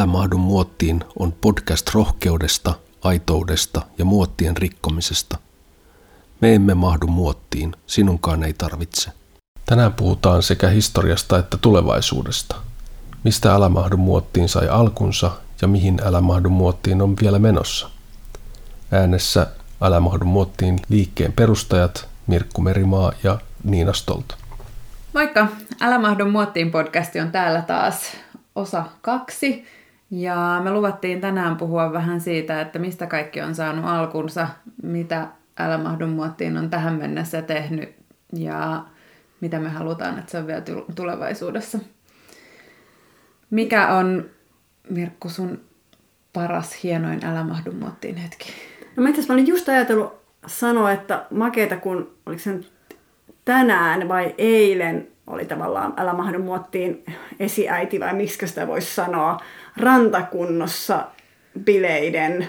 Älä mahdu muottiin on podcast rohkeudesta, aitoudesta ja muottien rikkomisesta. Me emme mahdu muottiin, sinunkaan ei tarvitse. Tänään puhutaan sekä historiasta että tulevaisuudesta. Mistä Älä mahdu muottiin sai alkunsa ja mihin Älä mahdu muottiin on vielä menossa. Äänessä Älä mahdu muottiin liikkeen perustajat Mirkku Merimaa ja Niina Stolt. Moikka! Älä mahdu muottiin podcasti on täällä taas osa kaksi. Ja me luvattiin tänään puhua vähän siitä, että mistä kaikki on saanut alkunsa, mitä Älä mahdu muottiin on tähän mennessä tehnyt ja mitä me halutaan, että se on vielä tulevaisuudessa. Mikä on, Mirkku, sun paras, hienoin Älä mahdu muottiin hetki? No mä itse mä olin just ajatellut sanoa, että makeita kun, oliko se tänään vai eilen oli tavallaan Älä mahdu muottiin esiäiti vai miksi sitä voisi sanoa, rantakunnossa bileiden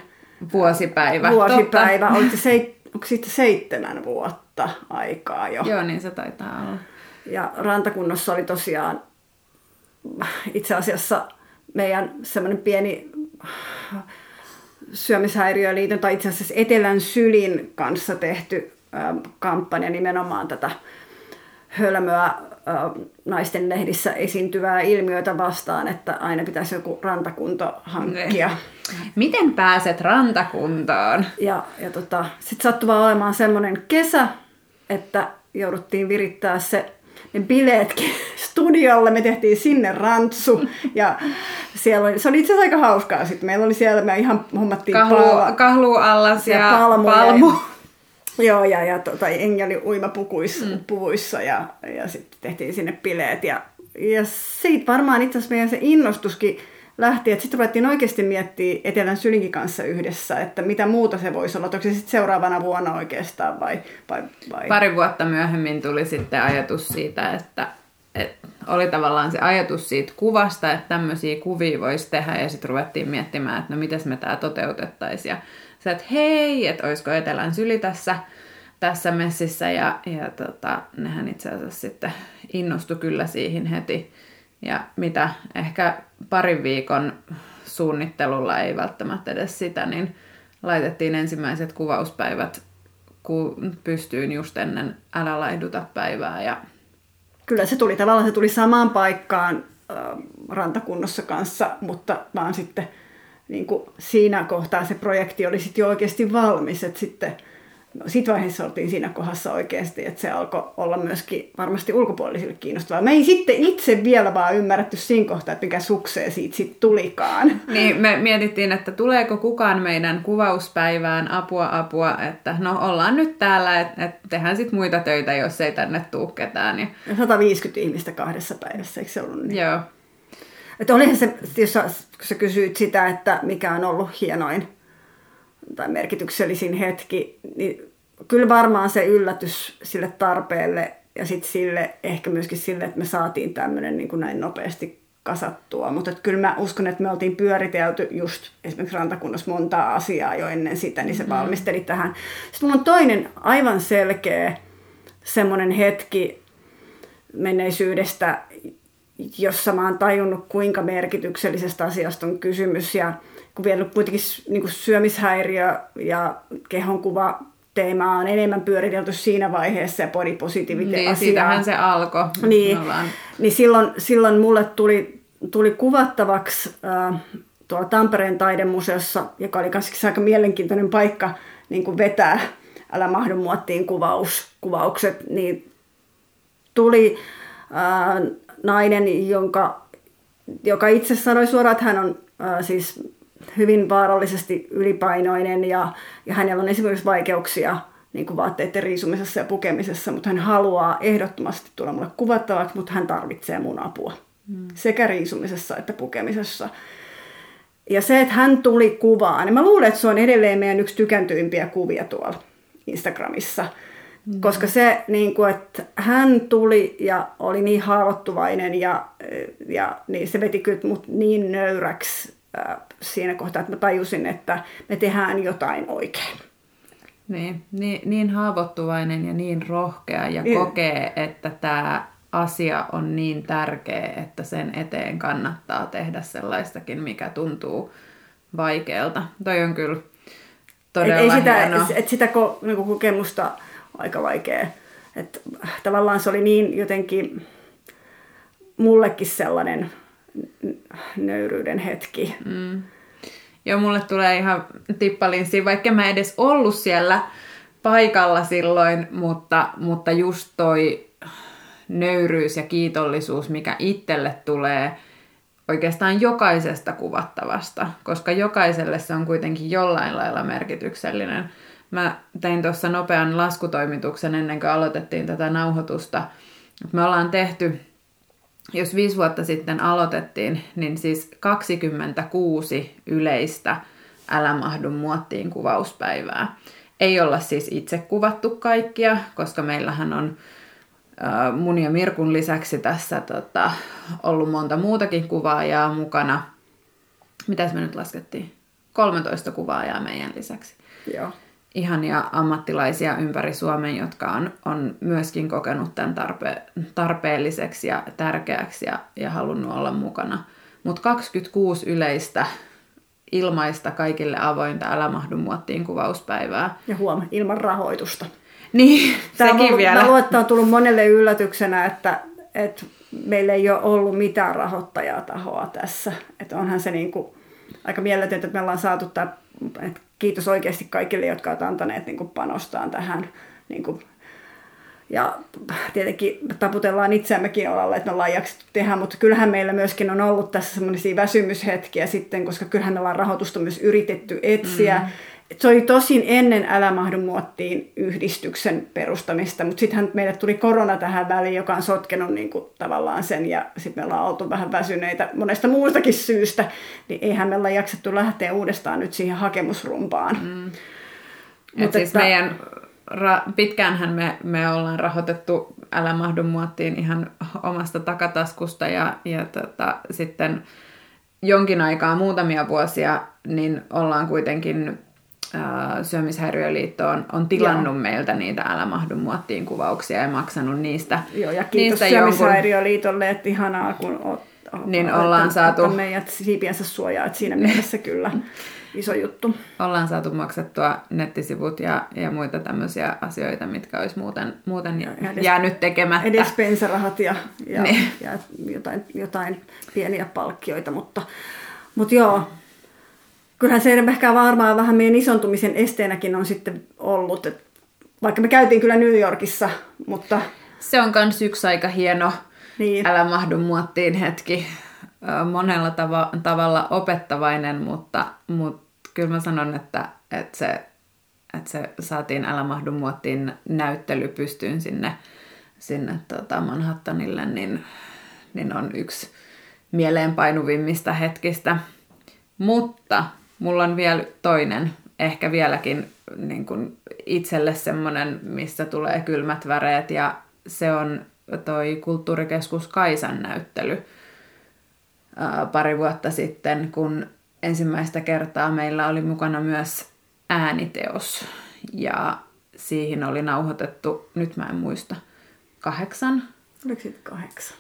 vuosipäivä. Vuosipäivä. Oliko se, onko siitä seitsemän vuotta aikaa jo? Joo, niin se taitaa olla. Ja rantakunnossa oli tosiaan itse asiassa meidän semmoinen pieni syömishäiriöliiton tai itse asiassa Etelän sylin kanssa tehty kampanja nimenomaan tätä hölmöä naisten lehdissä esiintyvää ilmiötä vastaan, että aina pitäisi joku rantakunto hankkia. Niin. Miten pääset rantakuntaan? Ja, ja tota, sitten sattui olemaan semmoinen kesä, että jouduttiin virittää se ne bileetkin studiolle. Me tehtiin sinne rantsu ja siellä oli, se oli itse asiassa aika hauskaa. Sitten meillä oli siellä, me ihan hommattiin kahlu, pala, kahlu allas ja, ja palmu. palmu. Joo, ja, ja tota, Engi oli uimapukuissa mm. puvuissa ja, ja sitten tehtiin sinne bileet. Ja, ja siitä varmaan itse asiassa meidän se innostuskin lähti, että sitten ruvettiin oikeasti miettiä Etelän sylinkin kanssa yhdessä, että mitä muuta se voisi olla. Onko se sitten seuraavana vuonna oikeastaan vai, vai, vai? Pari vuotta myöhemmin tuli sitten ajatus siitä, että, että oli tavallaan se ajatus siitä kuvasta, että tämmöisiä kuvia voisi tehdä ja sitten ruvettiin miettimään, että no miten me tämä toteutettaisiin. Ja sä, että hei, että olisiko Etelän syli tässä, tässä messissä ja, ja tota, nehän itse asiassa sitten innostu kyllä siihen heti. Ja mitä ehkä parin viikon suunnittelulla ei välttämättä edes sitä, niin laitettiin ensimmäiset kuvauspäivät kun pystyyn just ennen Älä laihduta päivää. Ja... Kyllä se tuli tavallaan, se tuli samaan paikkaan äh, rantakunnossa kanssa, mutta vaan sitten niin kuin siinä kohtaa se projekti oli sitten jo oikeasti valmis, että sitten no, sit vaiheessa oltiin siinä kohdassa oikeasti, että se alkoi olla myöskin varmasti ulkopuolisille kiinnostavaa. Me ei sitten itse vielä vaan ymmärretty siinä kohtaa, että mikä suksee siitä sitten tulikaan. Niin, me mietittiin, että tuleeko kukaan meidän kuvauspäivään apua apua, että no ollaan nyt täällä, että et tehdään sitten muita töitä, jos ei tänne tuu ketään. Ja... 150 ihmistä kahdessa päivässä, eikö se ollut niin? Joo. Että olihan se, jos sä, kun sä kysyit sitä, että mikä on ollut hienoin tai merkityksellisin hetki, niin kyllä varmaan se yllätys sille tarpeelle ja sitten sille, ehkä myöskin sille, että me saatiin tämmöinen niin kuin näin nopeasti kasattua. Mutta kyllä mä uskon, että me oltiin pyöritelty just esimerkiksi rantakunnassa montaa asiaa jo ennen sitä, niin se mm-hmm. valmisteli tähän. Sitten mulla on toinen aivan selkeä semmoinen hetki menneisyydestä, jossa mä oon tajunnut, kuinka merkityksellisestä asiasta on kysymys. Ja kun vielä kuitenkin niin kuin syömishäiriö ja kehonkuva teema on enemmän pyöritelty siinä vaiheessa ja body positivity niin, siitähän se alkoi. Niin, niin silloin, silloin mulle tuli, tuli kuvattavaksi äh, tuolla Tampereen taidemuseossa, joka oli myös aika mielenkiintoinen paikka niin kuin vetää Älä mahdu muottiin kuvaus, kuvaukset, niin tuli äh, nainen, jonka, joka itse sanoi suoraan, että hän on äh, siis hyvin vaarallisesti ylipainoinen ja, ja hänellä on esimerkiksi vaikeuksia niin kuin vaatteiden riisumisessa ja pukemisessa, mutta hän haluaa ehdottomasti tulla mulle kuvattavaksi, mutta hän tarvitsee mun apua. Mm. Sekä riisumisessa että pukemisessa. Ja se, että hän tuli kuvaan, niin mä luulen, että se on edelleen meidän yksi tykäntyimmpiä kuvia tuolla Instagramissa – Mm. Koska se, niin kuin, että hän tuli ja oli niin haavoittuvainen ja, ja niin se veti kyllä mut niin nöyräksi äh, siinä kohtaa, että mä tajusin, että me tehdään jotain oikein. Niin, niin, niin haavoittuvainen ja niin rohkea ja niin. kokee, että tämä asia on niin tärkeä, että sen eteen kannattaa tehdä sellaistakin, mikä tuntuu vaikealta. Toi on kyllä todella et, ei sitä, hieno. Et sitä ko, niinku kokemusta aika vaikea. Et, tavallaan se oli niin jotenkin mullekin sellainen nöyryyden hetki. Mm. Joo, mulle tulee ihan tippalinsi, vaikka mä edes ollut siellä paikalla silloin, mutta, mutta just toi nöyryys ja kiitollisuus, mikä itselle tulee oikeastaan jokaisesta kuvattavasta, koska jokaiselle se on kuitenkin jollain lailla merkityksellinen. Mä tein tuossa nopean laskutoimituksen ennen kuin aloitettiin tätä nauhoitusta. Me ollaan tehty, jos viisi vuotta sitten aloitettiin, niin siis 26 yleistä Älä mahdu muottiin kuvauspäivää. Ei olla siis itse kuvattu kaikkia, koska meillähän on mun ja Mirkun lisäksi tässä tota, ollut monta muutakin kuvaajaa mukana. Mitäs me nyt laskettiin? 13 kuvaajaa meidän lisäksi. Joo. Ihania ammattilaisia ympäri Suomen, jotka on, on myöskin kokenut tämän tarpe, tarpeelliseksi ja tärkeäksi ja, ja halunnut olla mukana. Mutta 26 yleistä ilmaista kaikille avointa Älä mahdu muottiin kuvauspäivää. Ja huom, ilman rahoitusta. Niin, Tämä sekin on, vielä. Mä luulen, että on tullut monelle yllätyksenä, että, että meillä ei ole ollut mitään rahoittajatahoa tässä. Että onhan se niin kuin aika mieletöntä, että me ollaan saatu tämä, että kiitos oikeasti kaikille, jotka ovat antaneet niin panostaan tähän niin kuin ja tietenkin taputellaan itseämmekin olalle, että me ollaan jaksettu tehdä, mutta kyllähän meillä myöskin on ollut tässä semmoisia väsymyshetkiä sitten, koska kyllähän me ollaan rahoitusta myös yritetty etsiä. Mm. Se oli tosin ennen Älä mahdu muottiin yhdistyksen perustamista, mutta sittenhän meille tuli korona tähän väliin, joka on sotkenut niin kuin tavallaan sen, ja sitten me ollaan oltu vähän väsyneitä monesta muustakin syystä, niin eihän me olla jaksettu lähteä uudestaan nyt siihen hakemusrumpaan. Mm. Mutta siis että... meidän ra- pitkäänhän me, me ollaan rahoitettu Älä mahdu muottiin ihan omasta takataskusta ja, ja tota, sitten jonkin aikaa, muutamia vuosia, niin ollaan kuitenkin Syömishäiriöliitto on, on tilannut Joo. meiltä niitä Älä mahdu muottiin kuvauksia ja maksanut niistä Joo, ja kiitos niistä Syömishäiriöliitolle, että ihanaa, kun oot, niin ollaan saatu... meidät siipiensä suojaa, että siinä mielessä kyllä iso juttu. Ollaan saatu maksettua nettisivut ja, ja muita tämmöisiä asioita, mitkä olisi muuten, muuten ja edes, jäänyt tekemättä. Edes pensarahat ja, ja, niin. ja jotain, jotain pieniä palkkioita, mutta, mutta joo, kyllähän se ehkä varmaan vähän meidän isontumisen esteenäkin on sitten ollut, että vaikka me käytiin kyllä New Yorkissa, mutta... Se on myös yksi aika hieno niin. älä mahdu muottiin hetki monella tava- tavalla opettavainen, mutta, mutta kyllä mä sanon, että, että, se, että se saatiin Älä mahdu muottiin näyttely pystyyn sinne, sinne tota Manhattanille, niin, niin on yksi mieleenpainuvimmista hetkistä. Mutta mulla on vielä toinen, ehkä vieläkin niin kuin itselle semmoinen, missä tulee kylmät väreet ja se on toi kulttuurikeskus Kaisan näyttely – pari vuotta sitten, kun ensimmäistä kertaa meillä oli mukana myös ääniteos. Ja siihen oli nauhoitettu, nyt mä en muista, kahdeksan. Oliko kahdeksan?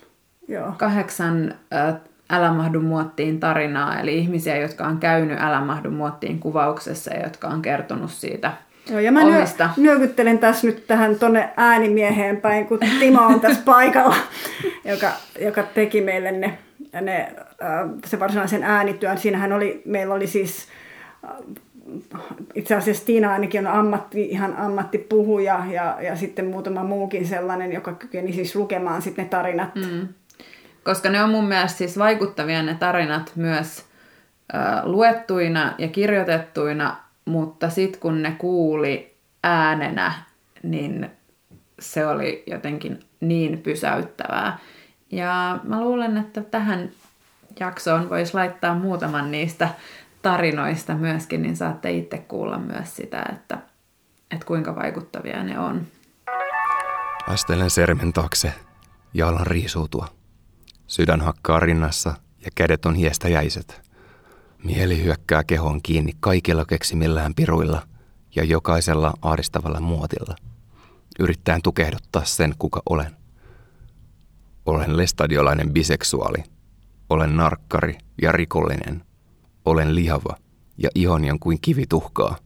Joo. Kahdeksan äh, Älä mahdu muottiin tarinaa, eli ihmisiä, jotka on käynyt Älä mahdu muottiin kuvauksessa ja jotka on kertonut siitä Joo, ja mä omista. nyökyttelen tässä nyt tähän tonne äänimieheen päin, kun Timo on tässä paikalla, joka, joka teki meille ne ne, se varsinaisen äänityön. Siinähän oli, meillä oli siis itse asiassa Tiina ainakin on ammatti, ihan ammattipuhuja ja, ja sitten muutama muukin sellainen, joka kykeni siis lukemaan sitten ne tarinat. Mm. Koska ne on mun mielestä siis vaikuttavia ne tarinat myös luettuina ja kirjoitettuina, mutta sitten kun ne kuuli äänenä, niin se oli jotenkin niin pysäyttävää. Ja mä luulen, että tähän jaksoon voisi laittaa muutaman niistä tarinoista myöskin, niin saatte itse kuulla myös sitä, että, että kuinka vaikuttavia ne on. Astelen sermen taakse ja alan riisuutua. Sydän hakkaa rinnassa ja kädet on hiestä jäiset. Mieli hyökkää kehoon kiinni kaikilla keksimillään piruilla ja jokaisella aadistavalla muotilla. Yrittäen tukehduttaa sen, kuka olen. Olen lestadiolainen biseksuaali. Olen narkkari ja rikollinen. Olen lihava ja ihoni on kuin kivituhkaa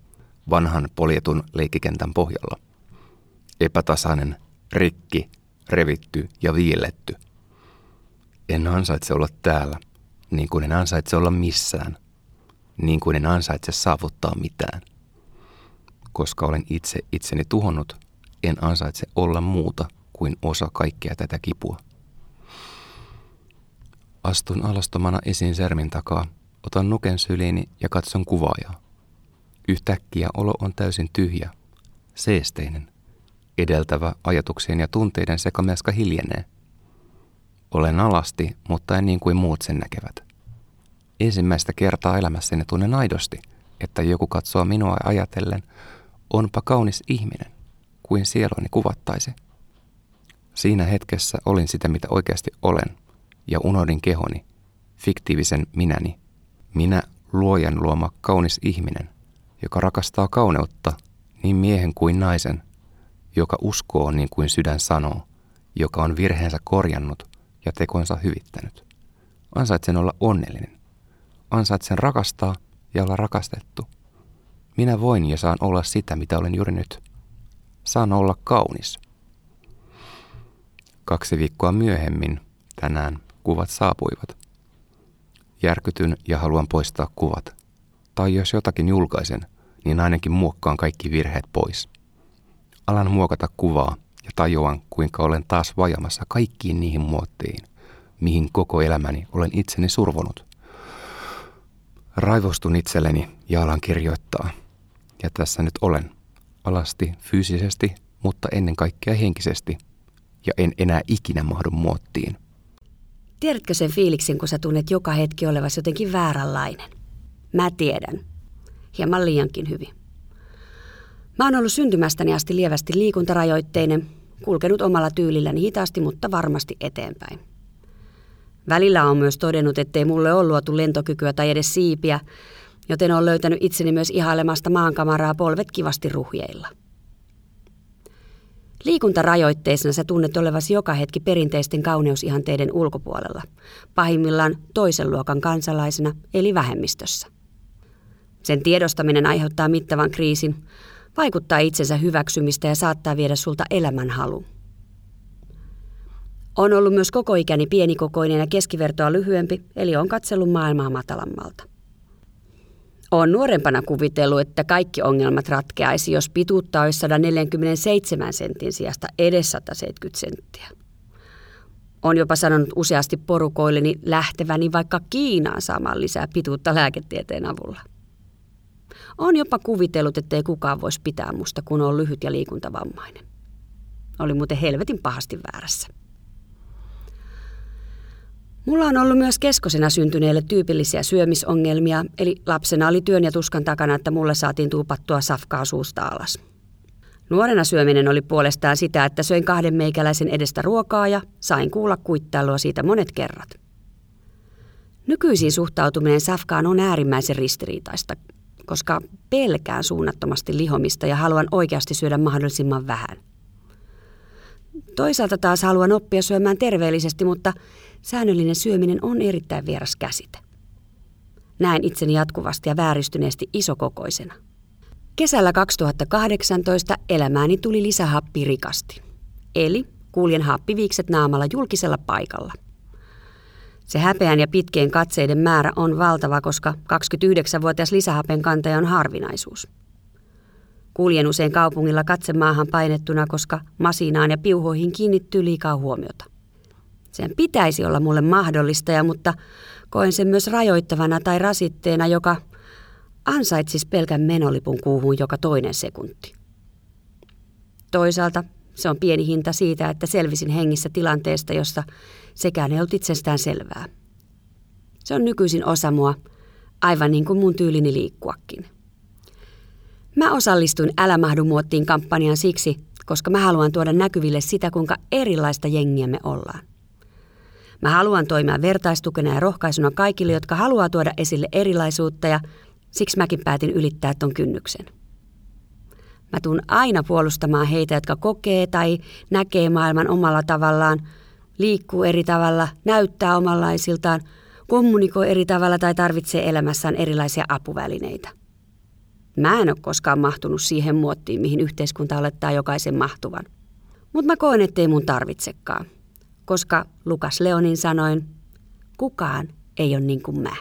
vanhan poljetun leikkikentän pohjalla. Epätasainen, rikki, revitty ja viiletty. En ansaitse olla täällä, niin kuin en ansaitse olla missään, niin kuin en ansaitse saavuttaa mitään. Koska olen itse itseni tuhonnut, en ansaitse olla muuta kuin osa kaikkea tätä kipua. Astun alastomana esiin sermin takaa, otan nuken syliini ja katson kuvaajaa. Yhtäkkiä olo on täysin tyhjä, seesteinen. Edeltävä ajatuksien ja tunteiden sekamelska hiljenee. Olen alasti, mutta en niin kuin muut sen näkevät. Ensimmäistä kertaa elämässäni tunnen aidosti, että joku katsoo minua ajatellen, onpa kaunis ihminen, kuin sieluni kuvattaisi. Siinä hetkessä olin sitä, mitä oikeasti olen, ja unohdin kehoni, fiktiivisen minäni. Minä luojan luoma kaunis ihminen, joka rakastaa kauneutta, niin miehen kuin naisen, joka uskoo niin kuin sydän sanoo, joka on virheensä korjannut ja tekonsa hyvittänyt. Ansaitsen olla onnellinen. Ansaitsen rakastaa ja olla rakastettu. Minä voin ja saan olla sitä, mitä olen juuri nyt. Saan olla kaunis. Kaksi viikkoa myöhemmin, tänään, kuvat saapuivat. Järkytyn ja haluan poistaa kuvat. Tai jos jotakin julkaisen, niin ainakin muokkaan kaikki virheet pois. Alan muokata kuvaa ja tajuan, kuinka olen taas vajamassa kaikkiin niihin muottiin, mihin koko elämäni olen itseni survonut. Raivostun itselleni ja alan kirjoittaa. Ja tässä nyt olen, alasti fyysisesti, mutta ennen kaikkea henkisesti, ja en enää ikinä mahdu muottiin. Tiedätkö sen fiiliksen, kun sä tunnet joka hetki olevasi jotenkin vääränlainen? Mä tiedän. Hieman liiankin hyvin. Mä oon ollut syntymästäni asti lievästi liikuntarajoitteinen, kulkenut omalla tyylilläni hitaasti, mutta varmasti eteenpäin. Välillä on myös todennut, ettei mulle ole luotu lentokykyä tai edes siipiä, joten olen löytänyt itseni myös ihailemasta maankamaraa polvet kivasti ruhjeilla. Liikuntarajoitteisena sä tunnet olevasi joka hetki perinteisten kauneusihanteiden ulkopuolella, pahimmillaan toisen luokan kansalaisena eli vähemmistössä. Sen tiedostaminen aiheuttaa mittavan kriisin, vaikuttaa itsensä hyväksymistä ja saattaa viedä sulta elämänhalu. On ollut myös koko ikäni pienikokoinen ja keskivertoa lyhyempi, eli on katsellut maailmaa matalammalta. Olen nuorempana kuvitellut, että kaikki ongelmat ratkeaisi, jos pituutta olisi 147 sentin sijasta edes 170 senttiä. On jopa sanonut useasti porukoilleni lähteväni vaikka Kiinaan saamaan lisää pituutta lääketieteen avulla. On jopa kuvitellut, ettei kukaan voisi pitää musta, kun on lyhyt ja liikuntavammainen. Oli muuten helvetin pahasti väärässä. Mulla on ollut myös keskosena syntyneille tyypillisiä syömisongelmia, eli lapsena oli työn ja tuskan takana, että mulle saatiin tuupattua safkaa suusta alas. Nuorena syöminen oli puolestaan sitä, että söin kahden meikäläisen edestä ruokaa ja sain kuulla kuittailua siitä monet kerrat. Nykyisin suhtautuminen safkaan on äärimmäisen ristiriitaista, koska pelkään suunnattomasti lihomista ja haluan oikeasti syödä mahdollisimman vähän. Toisaalta taas haluan oppia syömään terveellisesti, mutta säännöllinen syöminen on erittäin vieras käsite. Näen itseni jatkuvasti ja vääristyneesti isokokoisena. Kesällä 2018 elämääni tuli lisähappi rikasti. Eli kuljen happiviikset naamalla julkisella paikalla. Se häpeän ja pitkien katseiden määrä on valtava, koska 29-vuotias lisähapen kantaja on harvinaisuus. Kuljen usein kaupungilla katsemaahan painettuna, koska masinaan ja piuhoihin kiinnittyy liikaa huomiota. Sen pitäisi olla mulle mahdollista, ja, mutta koen sen myös rajoittavana tai rasitteena, joka ansaitsisi pelkän menolipun kuuhun joka toinen sekunti. Toisaalta se on pieni hinta siitä, että selvisin hengissä tilanteesta, josta sekään ei ollut itsestään selvää. Se on nykyisin osa mua, aivan niin kuin mun tyylini liikkuakin. Mä osallistuin Älä mahdu muottiin kampanjaan siksi, koska mä haluan tuoda näkyville sitä, kuinka erilaista jengiä me ollaan. Mä haluan toimia vertaistukena ja rohkaisuna kaikille, jotka haluaa tuoda esille erilaisuutta ja siksi mäkin päätin ylittää ton kynnyksen. Mä tuun aina puolustamaan heitä, jotka kokee tai näkee maailman omalla tavallaan, liikkuu eri tavalla, näyttää omanlaisiltaan, kommunikoi eri tavalla tai tarvitsee elämässään erilaisia apuvälineitä. Mä en ole koskaan mahtunut siihen muottiin, mihin yhteiskunta olettaa jokaisen mahtuvan. Mutta mä koen, ettei mun tarvitsekaan. Koska Lukas Leonin sanoin, kukaan ei ole niin kuin mä.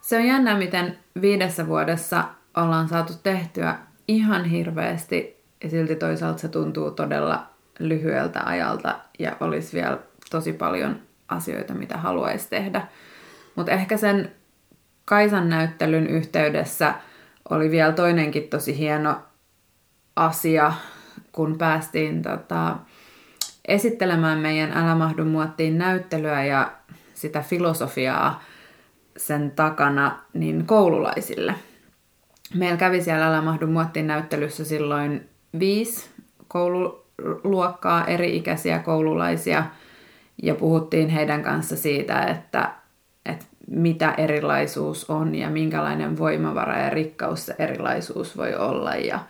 Se on jännä, miten viidessä vuodessa ollaan saatu tehtyä ihan hirveästi ja silti toisaalta se tuntuu todella lyhyeltä ajalta ja olisi vielä tosi paljon asioita, mitä haluaisi tehdä. Mutta ehkä sen Kaisan näyttelyn yhteydessä oli vielä toinenkin tosi hieno asia, kun päästiin tota, esittelemään meidän Älä mahdu muottiin näyttelyä ja sitä filosofiaa sen takana niin koululaisille. Meillä kävi siellä Älä mahdu muottiin näyttelyssä silloin viisi koululuokkaa, eri-ikäisiä koululaisia, ja puhuttiin heidän kanssa siitä, että, että mitä erilaisuus on ja minkälainen voimavara ja rikkaus se erilaisuus voi olla ja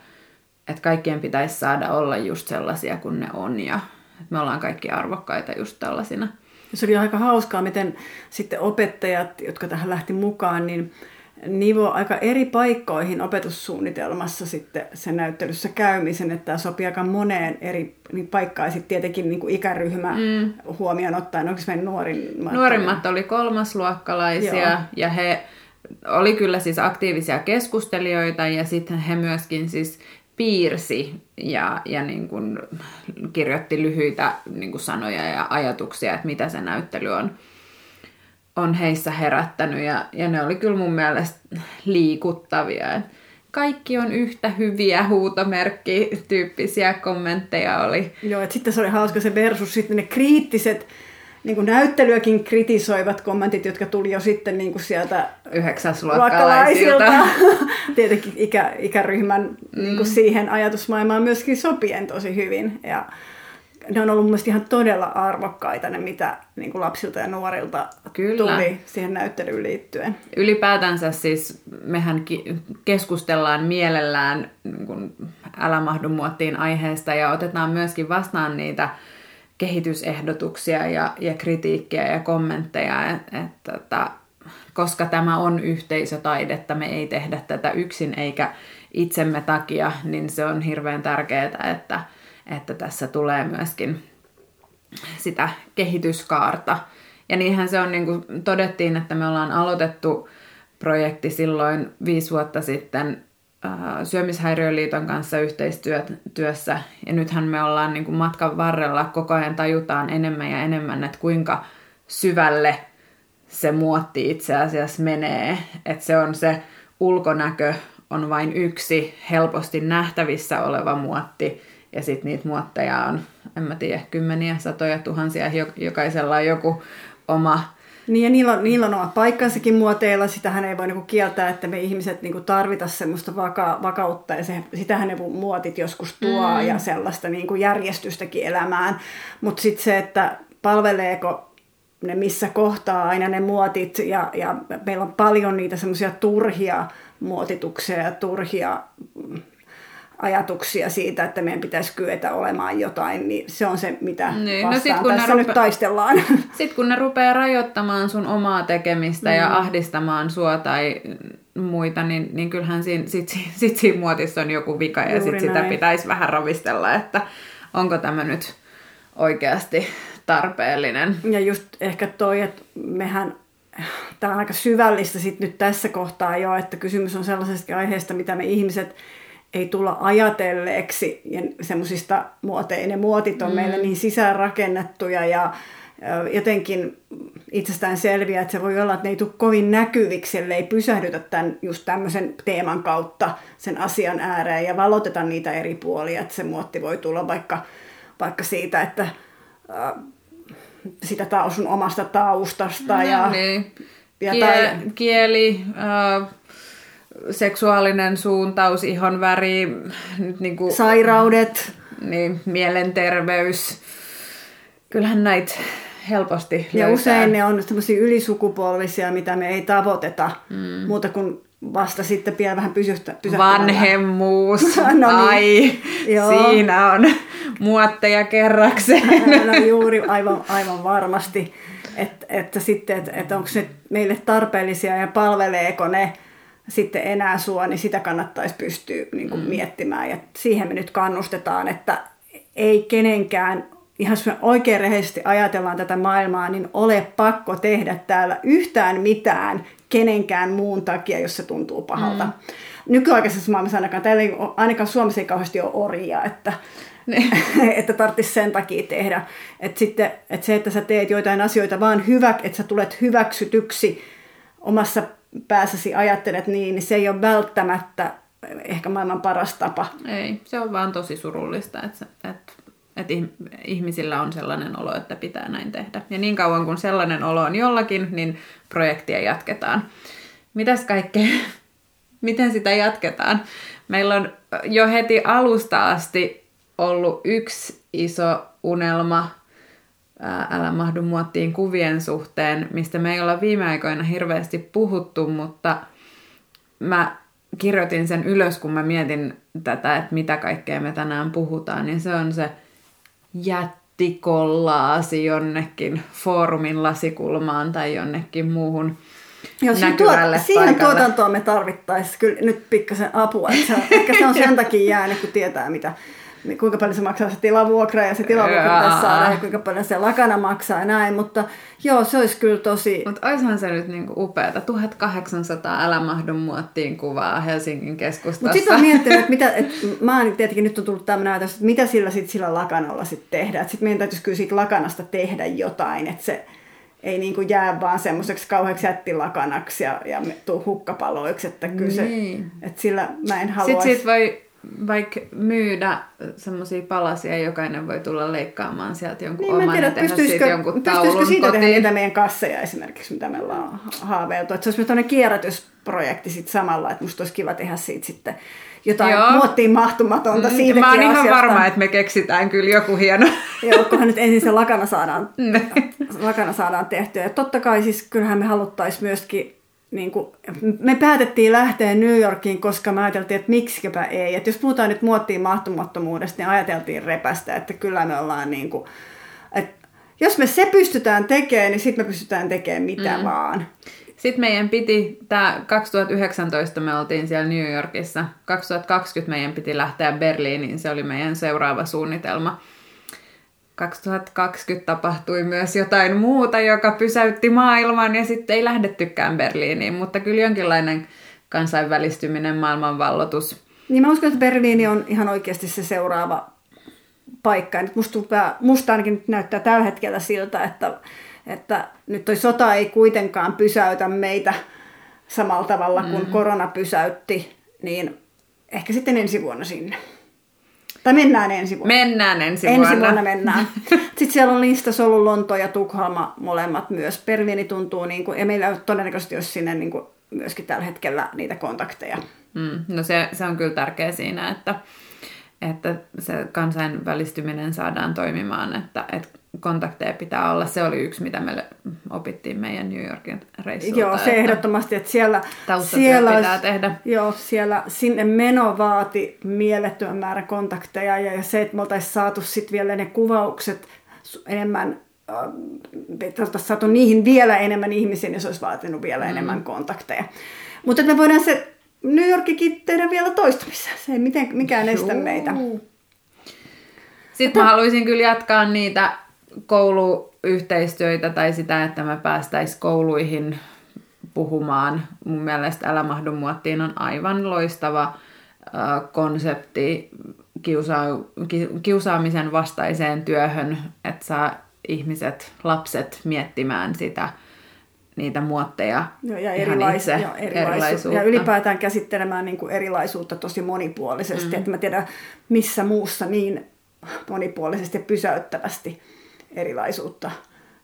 että kaikkien pitäisi saada olla just sellaisia kuin ne on ja me ollaan kaikki arvokkaita just tällaisina. Se oli aika hauskaa, miten sitten opettajat, jotka tähän lähti mukaan, niin nivo aika eri paikkoihin opetussuunnitelmassa sitten sen näyttelyssä käymisen, että tämä sopii aika moneen eri niin paikkaan ja sitten tietenkin niin kuin ikäryhmä mm. huomioon ottaen. Onko meidän nuorimmat? Nuorimmat oli kolmasluokkalaisia Joo. ja he oli kyllä siis aktiivisia keskustelijoita ja sitten he myöskin siis piirsi ja, ja niin kuin kirjoitti lyhyitä niin kuin sanoja ja ajatuksia, että mitä se näyttely on, on heissä herättänyt. Ja, ja ne oli kyllä mun mielestä liikuttavia. Kaikki on yhtä hyviä huutomerkki-tyyppisiä kommentteja oli. Joo, että sitten se oli hauska se versus sitten ne kriittiset niin kuin näyttelyäkin kritisoivat kommentit, jotka tuli jo sitten niin kuin sieltä yhdeksäsluokkalaisilta. Tietenkin ikä, ikäryhmän mm. niin kuin siihen ajatusmaailmaan myöskin sopien tosi hyvin. Ja ne on ollut mielestäni ihan todella arvokkaita ne, mitä niin kuin lapsilta ja nuorilta Kyllä. tuli siihen näyttelyyn liittyen. Ylipäätänsä siis mehän keskustellaan mielellään niin kuin älä mahdu muottiin aiheesta ja otetaan myöskin vastaan niitä kehitysehdotuksia ja, ja kritiikkiä ja kommentteja, että et, tota, koska tämä on yhteisötaidetta, me ei tehdä tätä yksin eikä itsemme takia, niin se on hirveän tärkeää, että, että tässä tulee myöskin sitä kehityskaarta. Ja niinhän se on, niin kuin todettiin, että me ollaan aloitettu projekti silloin viisi vuotta sitten syömishäiriöliiton kanssa yhteistyössä. Ja nythän me ollaan niin kuin matkan varrella koko ajan tajutaan enemmän ja enemmän, että kuinka syvälle se muotti itse asiassa menee. Että se on se ulkonäkö on vain yksi helposti nähtävissä oleva muotti. Ja sitten niitä muotteja on, en mä tiedä, kymmeniä, satoja, tuhansia. Jokaisella on joku oma niin ja niillä on, niillä on oma paikkansakin muoteilla, sitähän ei voi niinku kieltää, että me ihmiset niinku tarvita semmoista vaka, vakautta ja se, sitähän ne muotit joskus tuo mm. ja sellaista niinku järjestystäkin elämään. Mutta sitten se, että palveleeko ne missä kohtaa aina ne muotit ja, ja meillä on paljon niitä semmoisia turhia muotituksia ja turhia ajatuksia siitä, että meidän pitäisi kyetä olemaan jotain, niin se on se, mitä niin. no sit, kun tässä rupe- nyt taistellaan. Sitten kun ne rupeaa rajoittamaan sun omaa tekemistä mm. ja ahdistamaan sua tai muita, niin, niin kyllähän siinä, sit, sit siinä muotissa on joku vika ja sitten sitä pitäisi vähän ravistella, että onko tämä nyt oikeasti tarpeellinen. Ja just ehkä toi, että mehän tämä on aika syvällistä sit nyt tässä kohtaa jo, että kysymys on sellaisesta aiheesta, mitä me ihmiset ei tulla ajatelleeksi ja semmoisista muoteista. Ne muotit on mm. meille niin sisäänrakennettuja ja jotenkin itsestään selviä, että se voi olla, että ne ei tule kovin näkyviksi, ellei pysähdytä tämän, just tämmöisen teeman kautta sen asian ääreen ja valoteta niitä eri puolia, että se muotti voi tulla vaikka, vaikka siitä, että äh, sitä ta- sun omasta taustasta no, ja, niin. ja Kie- tai... kieli, äh, seksuaalinen suuntaus, ihon väri, nyt niin kuin, sairaudet, niin, mielenterveys. Kyllähän näitä helposti Ja löytää. usein ne on sellaisia ylisukupolvisia, mitä me ei tavoiteta mm. muuta kuin vasta sitten vielä vähän pysyhtä. Vanhemmuus, No niin. ai, Joo. siinä on muotteja kerrakseen. No juuri aivan, aivan varmasti, että, että sitten, että, että onko ne meille tarpeellisia ja palveleeko ne sitten enää sua, niin sitä kannattaisi pystyä niin kuin mm. miettimään. Ja siihen me nyt kannustetaan, että ei kenenkään, ihan jos me oikein rehellisesti ajatellaan tätä maailmaa, niin ole pakko tehdä täällä yhtään mitään kenenkään muun takia, jos se tuntuu pahalta. Mm. Nykyaikaisessa maailmassa ainakaan, täällä ei, ainakaan Suomessa ei kauheasti ole orjia, että, että tarvitsisi sen takia tehdä. Että sitten, että se, että sä teet joitain asioita vaan hyvä, että sä tulet hyväksytyksi omassa päässäsi ajattelet niin, niin se ei ole välttämättä ehkä maailman paras tapa. Ei, se on vaan tosi surullista, että, että, että ihmisillä on sellainen olo, että pitää näin tehdä. Ja niin kauan kuin sellainen olo on jollakin, niin projektia jatketaan. Mitäs kaikkea, miten sitä jatketaan? Meillä on jo heti alusta asti ollut yksi iso unelma Älä mahdu muottiin kuvien suhteen, mistä me ei olla viime aikoina hirveästi puhuttu, mutta mä kirjoitin sen ylös, kun mä mietin tätä, että mitä kaikkea me tänään puhutaan, niin se on se jättikollaasi jonnekin foorumin lasikulmaan tai jonnekin muuhun Joo, siihen, tuot, siihen tuotantoon me tarvittaisiin kyllä nyt pikkasen apua. Että se, on- ehkä se on sen takia jäänyt, kun tietää, mitä, kuinka paljon se maksaa se tilavuokra ja se tilavuokra pitäisi saada ja kuinka paljon se lakana maksaa ja näin. Mutta joo, se olisi kyllä tosi... Mutta olisihan se nyt niinku upeata. 1800 älä mahdu muottiin kuvaa Helsingin keskustassa. Mutta sitten on miettinyt, että, mitä, että mä oon tietenkin nyt on tullut tämmöinen ajatus, että mitä sillä, sit sillä lakanalla sitten tehdään. Sitten meidän täytyisi kyllä siitä lakanasta tehdä jotain, että se ei niin kuin jää vaan semmoiseksi kauheaksi jättilakanaksi ja, ja tuu hukkapaloiksi, että kyllä se, Niin. että sillä mä en Sitten haluaisi... siitä voi vaikka myydä semmoisia palasia jokainen voi tulla leikkaamaan sieltä jonkun Niin, oman tiedä, ja tehdä siitä jonkun pystyisikö taulun siitä tehdä kotiin. niitä meidän kasseja esimerkiksi, mitä meillä on haaveiltu. Että se olisi tämmöinen kierrätysprojekti sitten samalla, että musta olisi kiva tehdä siitä sitten jotain Joo. muottiin mahtumatonta siitäkin Mm, Mä oon ihan asiasta. varma, että me keksitään kyllä joku hieno. Joo, kunhan nyt ensin se lakana saadaan, Niin. lakana saadaan tehtyä. Ja totta kai siis kyllähän me haluttaisiin myöskin, niin kuin, me päätettiin lähteä New Yorkiin, koska me ajateltiin, että miksikö ei. Että jos puhutaan nyt muottiin mahtumattomuudesta, niin ajateltiin repästä, että kyllä me ollaan niin kuin, että jos me se pystytään tekemään, niin sitten me pystytään tekemään mitä mm. vaan. Sitten meidän piti, tämä 2019 me oltiin siellä New Yorkissa, 2020 meidän piti lähteä Berliiniin, se oli meidän seuraava suunnitelma. 2020 tapahtui myös jotain muuta, joka pysäytti maailman ja sitten ei lähdettykään Berliiniin, mutta kyllä jonkinlainen kansainvälistyminen, maailmanvallotus. Niin mä uskon, että Berliini on ihan oikeasti se seuraava paikka. Nyt musta, tupää- musta ainakin nyt näyttää tällä hetkellä siltä, että, että nyt toi sota ei kuitenkaan pysäytä meitä samalla tavalla kuin mm. korona pysäytti, niin ehkä sitten ensi vuonna sinne. Tai mennään ensi vuonna. Mennään ensi, ensi vuonna. vuonna mennään. Sitten siellä on listassa ollut Lonto ja Tukholma molemmat myös. Berliini tuntuu, niin kuin, ja meillä todennäköisesti olisi sinne niin kuin, myöskin tällä hetkellä niitä kontakteja. Mm, no se, se on kyllä tärkeä siinä, että, että se kansainvälistyminen saadaan toimimaan, että, että kontakteja pitää olla. Se oli yksi, mitä me opittiin meidän New Yorkin reissulta. Joo, se että ehdottomasti, että siellä, siellä, pitää tehdä. Joo, siellä sinne meno vaati mielettömän määrän kontakteja ja, ja se, että me oltaisiin saatu sitten vielä ne kuvaukset enemmän, äh, että oltaisiin saatu niihin vielä enemmän ihmisiä, niin se olisi vaatinut vielä mm. enemmän kontakteja. Mutta me voidaan se New Yorkikin tehdä vielä toistumissa. Se ei miten, mikään estä Joo. meitä. Sitten mä haluaisin kyllä jatkaa niitä kouluyhteistyötä tai sitä, että me päästäisiin kouluihin puhumaan. Mun mielestä Älä mahdu muottiin on aivan loistava konsepti kiusa- ki- kiusaamisen vastaiseen työhön, että saa ihmiset, lapset miettimään sitä, niitä muotteja Joo, ja, erilais, ja, erilaisu- erilaisuutta. ja ylipäätään käsittelemään niin kuin erilaisuutta tosi monipuolisesti. Mm. Että mä tiedän missä muussa niin monipuolisesti ja pysäyttävästi erilaisuutta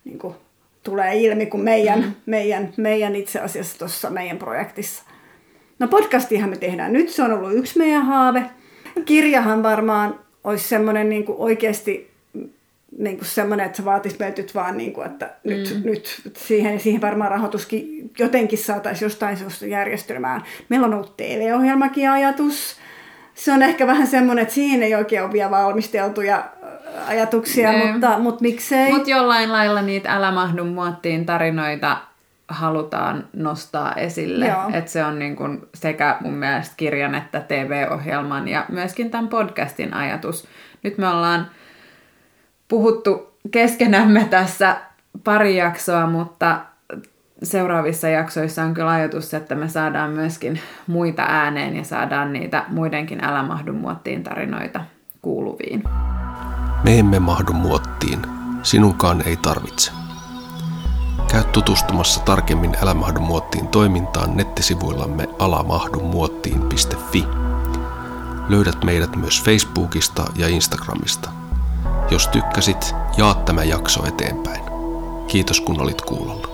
niin kuin tulee ilmi kuin meidän, mm. meidän, meidän itse asiassa tuossa meidän projektissa. No podcastihan me tehdään nyt, se on ollut yksi meidän haave. Kirjahan varmaan olisi semmoinen niin kuin oikeasti niin kuin semmoinen, että se vaatisi meiltä nyt vaan, niin kuin, että mm. nyt, nyt siihen, siihen varmaan rahoituskin jotenkin saataisiin jostain syystä järjestelmään. Meillä on ollut TV-ohjelmakin ajatus. Se on ehkä vähän semmoinen, että siihen ei oikein ole vielä valmisteltuja ajatuksia, ne. mutta, mutta miksei. Mutta jollain lailla niitä älä mahdu muottiin tarinoita halutaan nostaa esille. Että se on niin kun sekä mun mielestä kirjan että TV-ohjelman ja myöskin tämän podcastin ajatus. Nyt me ollaan puhuttu keskenämme tässä pari jaksoa, mutta seuraavissa jaksoissa on kyllä ajatus, että me saadaan myöskin muita ääneen ja saadaan niitä muidenkin Älä mahdu muottiin tarinoita kuuluviin. Me emme mahdu muottiin, sinunkaan ei tarvitse. Käy tutustumassa tarkemmin Älä mahdu muottiin toimintaan nettisivuillamme alamahdumuottiin.fi. Löydät meidät myös Facebookista ja Instagramista. Jos tykkäsit, jaa tämä jakso eteenpäin. Kiitos kun olit kuulolla.